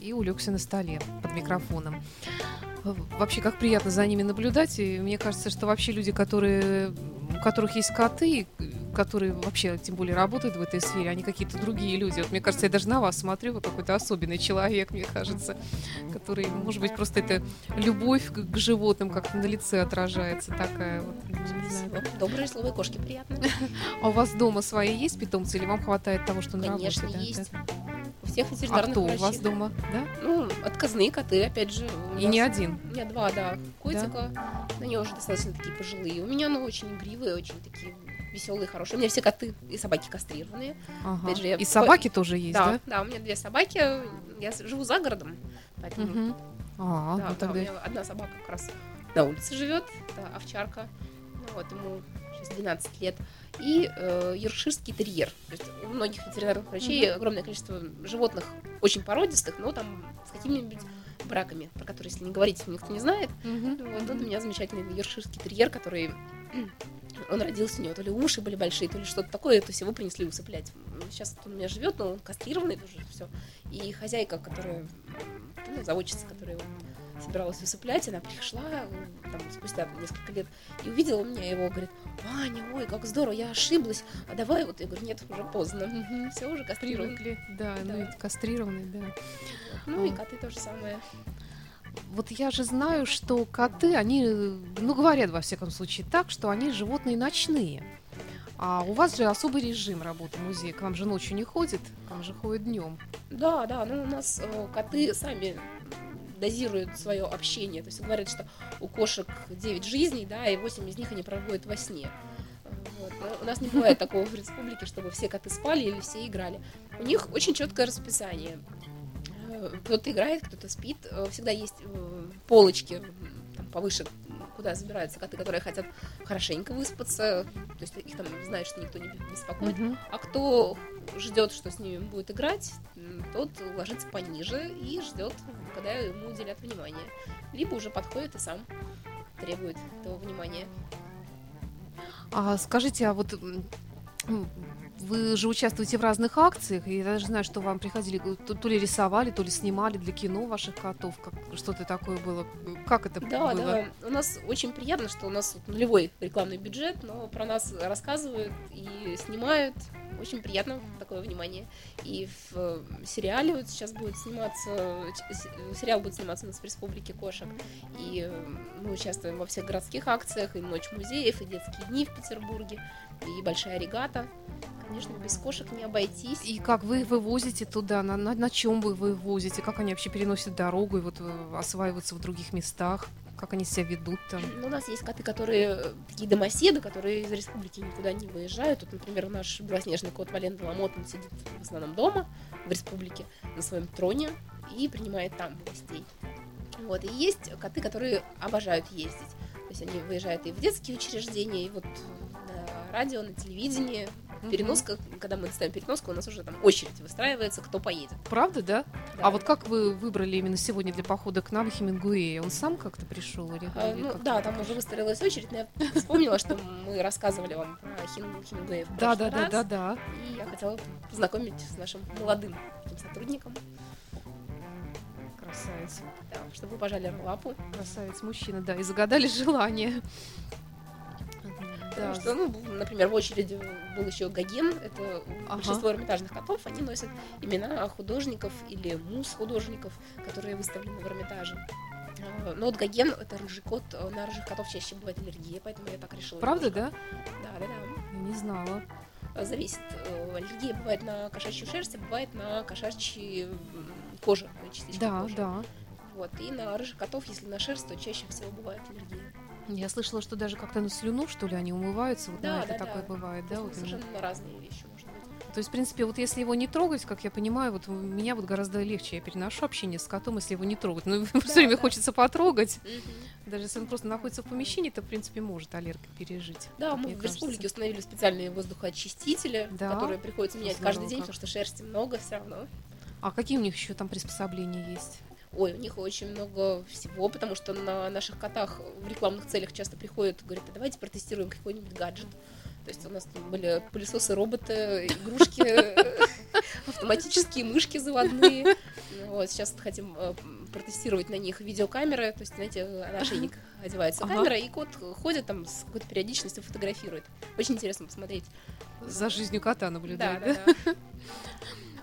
и улегся на столе под микрофоном. Э, Вообще, как приятно за ними наблюдать. И мне кажется, что вообще люди, которые, у которых есть коты, которые вообще, тем более, работают в этой сфере, они какие-то другие люди. Вот мне кажется, я даже на вас смотрю, вы какой-то особенный человек, мне кажется, который, может быть, просто это любовь к, животным как-то на лице отражается такая вот. Добрые слова и кошки приятные. А у вас дома свои есть питомцы или вам хватает того, что на Конечно, работе? да, есть. да? У всех А ветеринарных кто у врачей. вас дома? Да? Ну, отказные коты, опять же. у И нас- не один. У меня два, да, котика. Они уже достаточно такие пожилые. У меня, ну, очень игривые, очень такие веселые, хорошие. У меня все коты и собаки кастрированные. Ага. Опять же, я И собаки тоже есть, да, да? да, у меня две собаки. Я живу за городом, поэтому Мгм. А, да, ну да, тогда... у меня одна собака как раз на улице живет, это овчарка. Ну, вот ему сейчас 12 лет. И э, ерширский терьер. То есть у многих ветеринарных врачей огромное количество животных очень породистых, но там с какими-нибудь браками, про которые, если не говорить, никто не знает. Мгм. Вот, вот у меня замечательный ерширский терьер, который он родился, у него то ли уши были большие, то ли что-то такое, то есть его принесли усыплять. Сейчас он у меня живет, но он кастрированный тоже все. И хозяйка, которая, ну, заводчица, которая его собиралась усыплять, она пришла м, там, спустя несколько лет и увидела меня его, говорит, Ваня, ой, как здорово, я ошиблась, а давай вот, я говорю, нет, уже поздно, все уже кастрировано. Привыкли, да, ну Да. и кастрированные, да. Ну и коты то же самое. Вот я же знаю, что коты, они, ну, говорят во всяком случае так, что они животные ночные. А у вас же особый режим работы музея. К вам же ночью не ходит, к вам же ходит днем. Да, да, ну у нас э, коты сами дозируют свое общение. То есть говорят, что у кошек 9 жизней, да, и 8 из них они проводят во сне. Вот. Но у нас не бывает такого в республике, чтобы все коты спали или все играли. У них очень четкое расписание. Кто-то играет, кто-то спит. Э, Всегда есть э, полочки там, повыше, куда забираются коты, которые хотят хорошенько выспаться. То есть их там знают, что никто не беспокоит. Мгм. А кто ждет, что с ними будет играть, тот ложится пониже и ждет, когда ему уделят внимание. Либо уже подходит и сам требует этого внимания. А скажите, а вот вы же участвуете в разных акциях, и я даже знаю, что вам приходили, то, то ли рисовали, то ли снимали для кино ваших котов, как что-то такое было. Как это Да, было? да. У нас очень приятно, что у нас нулевой рекламный бюджет, но про нас рассказывают и снимают. Очень приятно такое внимание. И в э, сериале вот сейчас будет сниматься, сериал будет сниматься у нас в Республике кошек. И э, мы участвуем во всех городских акциях, и Ночь музеев, и детские дни в Петербурге, и Большая регата. Конечно, без кошек не обойтись. И как вы их вывозите туда, на, на, чем вы вывозите, как они вообще переносят дорогу и вот э, осваиваются в других местах, как они себя ведут там. Ну, у нас есть коты, которые э, такие домоседы, которые из республики никуда не выезжают. Тут, например, наш белоснежный кот Вален Беломот, он сидит в основном дома в республике на своем троне и принимает там гостей. Вот. И есть коты, которые обожают ездить. То есть они выезжают и в детские учреждения, и вот на радио, на телевидении. Мгм. Переноска, когда мы ставим переноску, у нас уже там очередь выстраивается, кто поедет. Правда, да? Да. А вот как вы выбрали именно сегодня для похода к нам Хемингуэя? Он сам как-то пришел или, А, или ну, да, там уже выстроилась очередь, но я вспомнила, что мы рассказывали вам про Хемингуэя в Да, да, да, да, да. И я хотела познакомить с нашим молодым сотрудником, Красавец. да, чтобы вы пожали лапу. Красавец мужчина, да, и загадали желание. Потому Да, что, ну, например, в очереди был еще Гоген, это Ага. большинство эрмитажных котов, они носят имена художников или муз художников, которые выставлены в Эрмитаже. А, Но вот Гоген это рыжий кот, а на рыжих котов чаще бывает аллергия, поэтому я так решила. Правда, немножко. да? Да, да, да. Не знала. Зависит. Э, Аллергия бывает на кошачью шерсть, а бывает на кошачьи м, кожу, на Да, кожи. да. Вот. И на рыжих котов, если на шерсть, то чаще всего бывает аллергия. Я слышала, что даже как-то на слюну, что ли, они умываются. Вот Да, на это да, такое да. бывает, То да? Вот именно. совершенно разные вещи может быть. То есть, в принципе, вот если его не трогать, как я понимаю, вот у меня вот гораздо легче я переношу общение с котом, если его не трогать. Ну, все время да. хочется потрогать. Даже если он просто находится в помещении, то, в принципе, может аллерг пережить. Да, мы в кажется. республике установили специальные воздухоочистители, Да? которые приходится менять Здорово каждый день, как. потому что шерсти много все равно. А какие у них еще там приспособления есть? Ой, у них очень много всего, потому что на наших котах в рекламных целях часто приходят, говорят, а давайте протестируем какой-нибудь гаджет. То есть у нас там были пылесосы, роботы, игрушки, автоматические мышки заводные. Вот, сейчас хотим э, протестировать на них видеокамеры. То есть, знаете, на ошейник одевается Ага. камера, и кот ходит там с какой-то периодичностью фотографирует. Очень интересно посмотреть. За жизнью кота Да, наблюдать, да, да? да.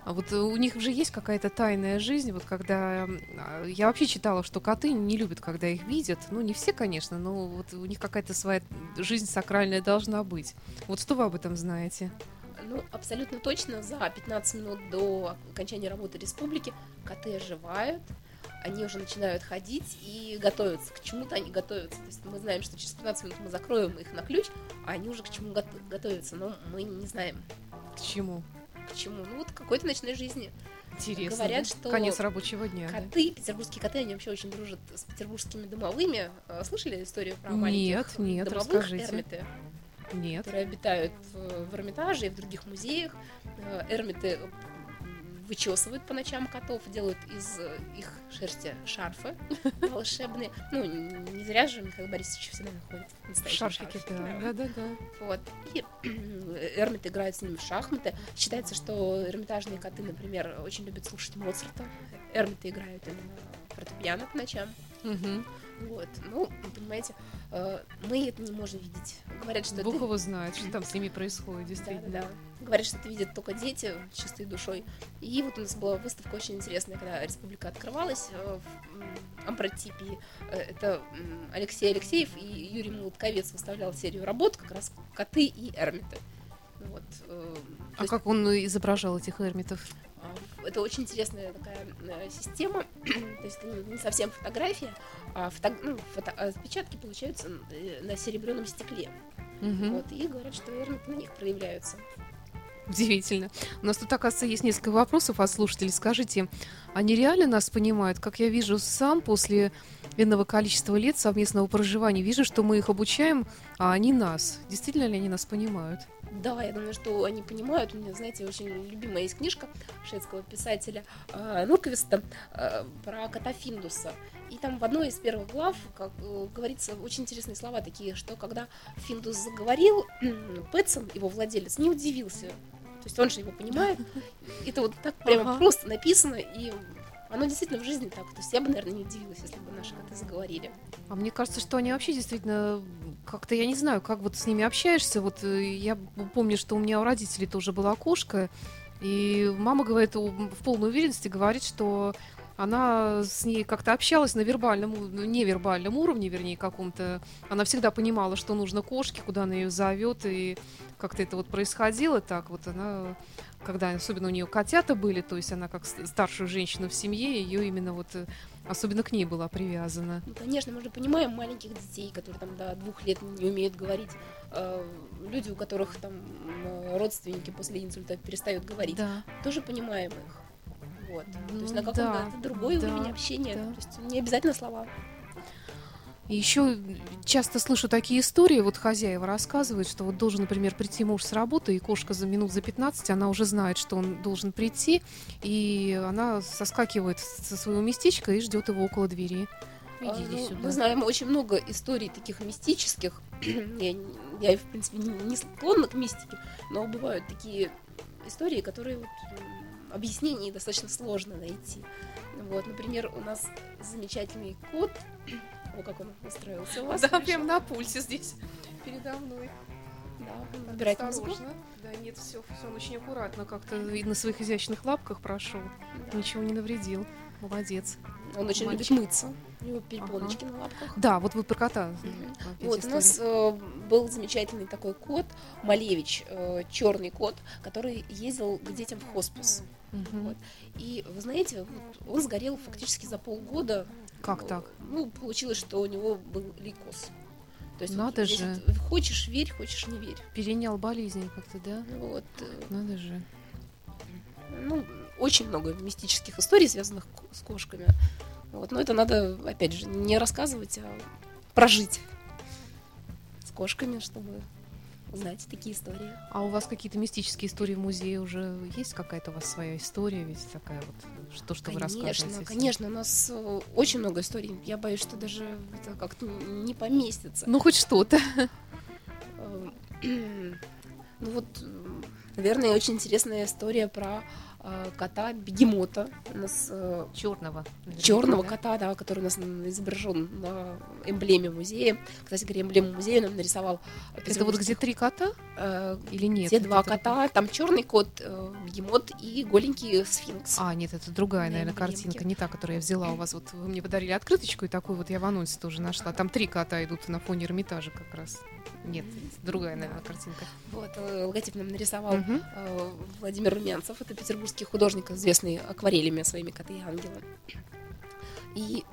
А вот э, у них же есть какая-то тайная жизнь, вот когда... а, Я вообще читала, что коты не любят, когда их видят. Ну, не все, конечно, но вот у них какая-то своя жизнь сакральная должна быть. Вот что вы об этом знаете? Ну, абсолютно точно, за 15 минут до окончания работы республики коты оживают, они уже начинают ходить и готовятся. К чему-то они готовятся. То есть мы знаем, что через 15 минут мы закроем их на ключ, а они уже к чему гот- готовятся, но мы не знаем, К чему? К чему. Ну, вот какой-то ночной жизни. Интересно. Говорят, да? что Конец рабочего дня. да? Коты, петербургские коты, они вообще очень дружат с петербургскими домовыми. Э, Слышали историю про Нет, маленьких нет, домовых расскажите. эрмиты? Нет. которые обитают в, Эрмитаже и в других музеях. Э, Эрмиты вычесывают по ночам котов, делают из э, их шерсти шарфы волшебные. Ну, не зря же Михаил Борисович всегда находит в настоящем Шарфики, шарфике, да. Да-да-да. Вот. И Эрмиты играют с ними в шахматы. Считается, что эрмитажные коты, например, очень любят слушать Моцарта. Эрмиты играют именно фортепиано по ночам. Мгм. Вот. Ну, понимаете, э, мы это не можем видеть. Говорят, что Бог это его знает, что там с ними происходит, действительно. да, да. Говорят, что это видят только дети чистой душой. И вот у нас была выставка очень интересная, когда республика открывалась э, в м, Амбратипии. Э, Это Алексей Алексеев и Юрий Молотковец выставлял серию работ, как раз коты и эрмиты. Вот. А есть, как он изображал этих эрмитов? А, Это очень интересная такая э, система. То есть это не совсем фотография, а фото- ну, фото- а отпечатки получаются э, на серебряном стекле. Мгм. Вот, и говорят, что эрмиты на них проявляются. Удивительно. У нас тут, оказывается, есть несколько вопросов от слушателей. Скажите, они реально нас понимают? Как я вижу сам после энного количества лет совместного проживания, вижу, что мы их обучаем, а они нас. Действительно ли они нас понимают? Да, я думаю, что они понимают. У меня, знаете, очень любимая есть книжка шведского писателя э, Нурквиста э, про кота Финдуса. И там в одной из первых глав как, э, говорится очень интересные слова такие, что когда Финдус заговорил, Пэтсон, его владелец, не удивился. То есть он же его понимает. Это вот так прямо Ага. просто написано, и оно действительно в жизни так. То есть я бы, наверное, не удивилась, если бы наши коты заговорили. А мне кажется, что они вообще действительно как-то, я не знаю, как вот с ними общаешься. Вот э, я помню, что у меня у родителей тоже была кошка, и мама говорит, в полной уверенности говорит, что она с ней как-то общалась на вербальном, ну, невербальном уровне, вернее, каком-то. Она всегда понимала, что нужно кошке, куда она ее зовет, и как-то это вот происходило так. Вот она, когда особенно у нее котята были, то есть она как старшую женщину в семье, ее именно вот э, особенно к ней была привязана. Ну, конечно, мы же понимаем маленьких детей, которые там до двух лет не умеют говорить, э, люди, у которых там родственники после инсульта перестают говорить, Да. тоже понимаем их. Вот. То есть Ну на каком-то да, другой да, уровень общения. да. То есть не обязательно слова. И еще часто слышу такие истории, вот хозяева рассказывают, что вот должен, например, прийти муж с работы, и кошка за минут за 15, она уже знает, что он должен прийти, и она соскакивает со своего местечка и ждет его около двери. А, Иди ну, сюда. Мы знаем очень много историй таких мистических. я, я, в принципе, не, не склонна к мистике, но бывают такие истории, которые вот, объяснений достаточно сложно найти. Вот, например, у нас замечательный кот. О, как он устроился у вас. Да, хорошо. прям на пульсе здесь передо мной. Да, музыку. Осторожно. Да, нет, все, все, он очень аккуратно как-то на своих изящных лапках прошел. Да. Ничего не навредил. Молодец. Он очень Мальчик. любит мыться. У него перепоночки на лапках. Да, вот вы про кота. Опять Вот, у нас э, был замечательный такой кот, Малевич, черный кот, который ездил к детям в хоспис. Мгм. Вот. И вы знаете, вот он сгорел фактически за полгода. Как так? Ну, получилось, что у него был лейкоз. То есть вот Надо здесь же. вот хочешь верь, хочешь не верь. Перенял болезнь как-то, да? Вот. Надо же. Ну, очень много мистических историй, связанных с кошками. Вот. Но это надо, опять же, не рассказывать, а прожить с кошками, чтобы узнать такие истории. А у вас какие-то мистические истории в музее уже есть какая-то у вас своя история, ведь такая вот, что, что вы конечно, рассказываете? конечно, у нас э, очень много историй. Я боюсь, что даже это как-то не поместится. Ну, хоть что-то. Э, Ну вот, м, наверное, очень интересная история про э, кота бегемота. У нас э, Черного. черного кота, да, который у нас изображен на эмблеме музея. Кстати говоря, эмблему музея нам нарисовал Это вот где три кота э, или нет? Это два кота. Там черный кот, э, и голенький сфинкс. А, нет, это другая, На наверное, эмблемке. картинка, не та, которую я взяла у вас. Вот вы мне подарили открыточку, и такую вот я в анонсе тоже нашла. Там три кота идут на фоне Эрмитажа как раз. Нет, другая, наверное, картинка. Вот, э, логотип нам нарисовал э, Владимир Румянцев. Это петербургский художник, известный акварелями своими коты и ангелы. И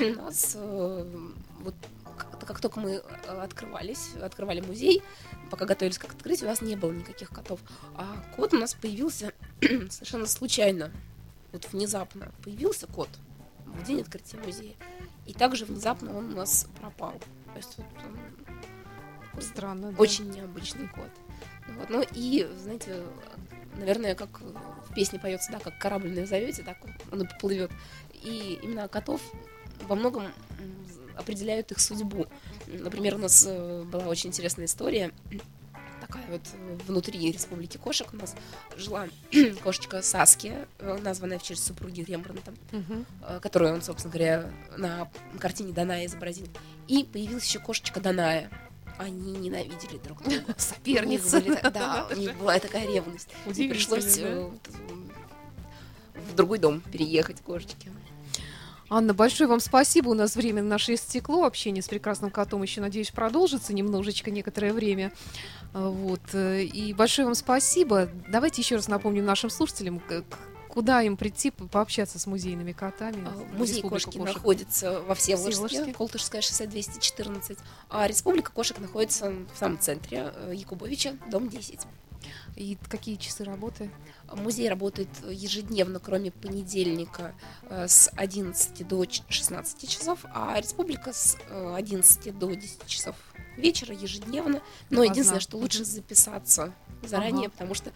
нас э, вот как, только мы открывались, открывали музей, пока готовились к открытию, у нас не было никаких котов. А кот у нас появился совершенно случайно. Вот внезапно появился кот в день открытия музея. И также внезапно он у нас пропал. То есть вот он Странно, да. очень необычный кот. Вот. Ну и, знаете, наверное, как в песне поется, да, как корабль назовете, так он и поплывет. И именно котов во многом определяют их судьбу. Например, у нас э, была очень интересная история. Такая вот э, внутри Республики Кошек у нас жила кошечка Саския, э, названная в честь супруги Рембрандта Мгм. э, которую он, собственно говоря, на картине Даная изобразил. И появилась еще кошечка Даная. Они ненавидели друг друга. Так- Да, у них была такая ревность. Пришлось в другой дом переехать кошечке. Анна, большое вам спасибо. У нас время наше истекло. Общение с прекрасным котом еще, надеюсь, продолжится немножечко некоторое время. А, Вот. э, И большое вам спасибо. Давайте еще раз напомним нашим слушателям, куда им прийти по- пообщаться с музейными котами. А, Музей кошки кошек. находится во Всеволожске. Колтышское шоссе 214, а Республика кошек находится в самом центре э, Якубовича, дом 10. И какие часы работы? Музей работает ежедневно, кроме понедельника, э, с 11 до ч- 16 часов, а республика с э, 11 до 10 часов вечера ежедневно. Но единственное, что лучше записаться заранее, Ага. потому что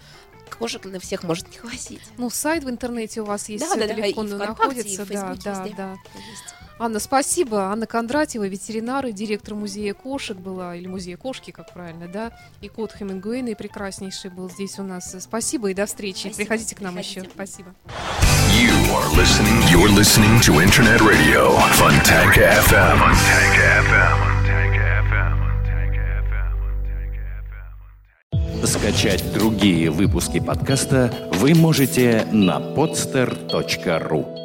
кошек на всех может не хватить. Ну, сайт в интернете у вас есть, Да, да, да, и легко и находится. в да, Фейсбуке да, везде. да. Есть. Анна, спасибо. Анна Кондратьева, ветеринар и директор музея кошек была, или музея кошки, как правильно, да? И кот Хемингуэйна прекраснейший был здесь у нас. Спасибо и до встречи. Спасибо. Приходите к нам Приходите. еще. Спасибо. You are listening. You're listening to Internet Radio Fontanka FM. Fontanka FM. Скачать другие выпуски подкаста вы можете на podster.ru.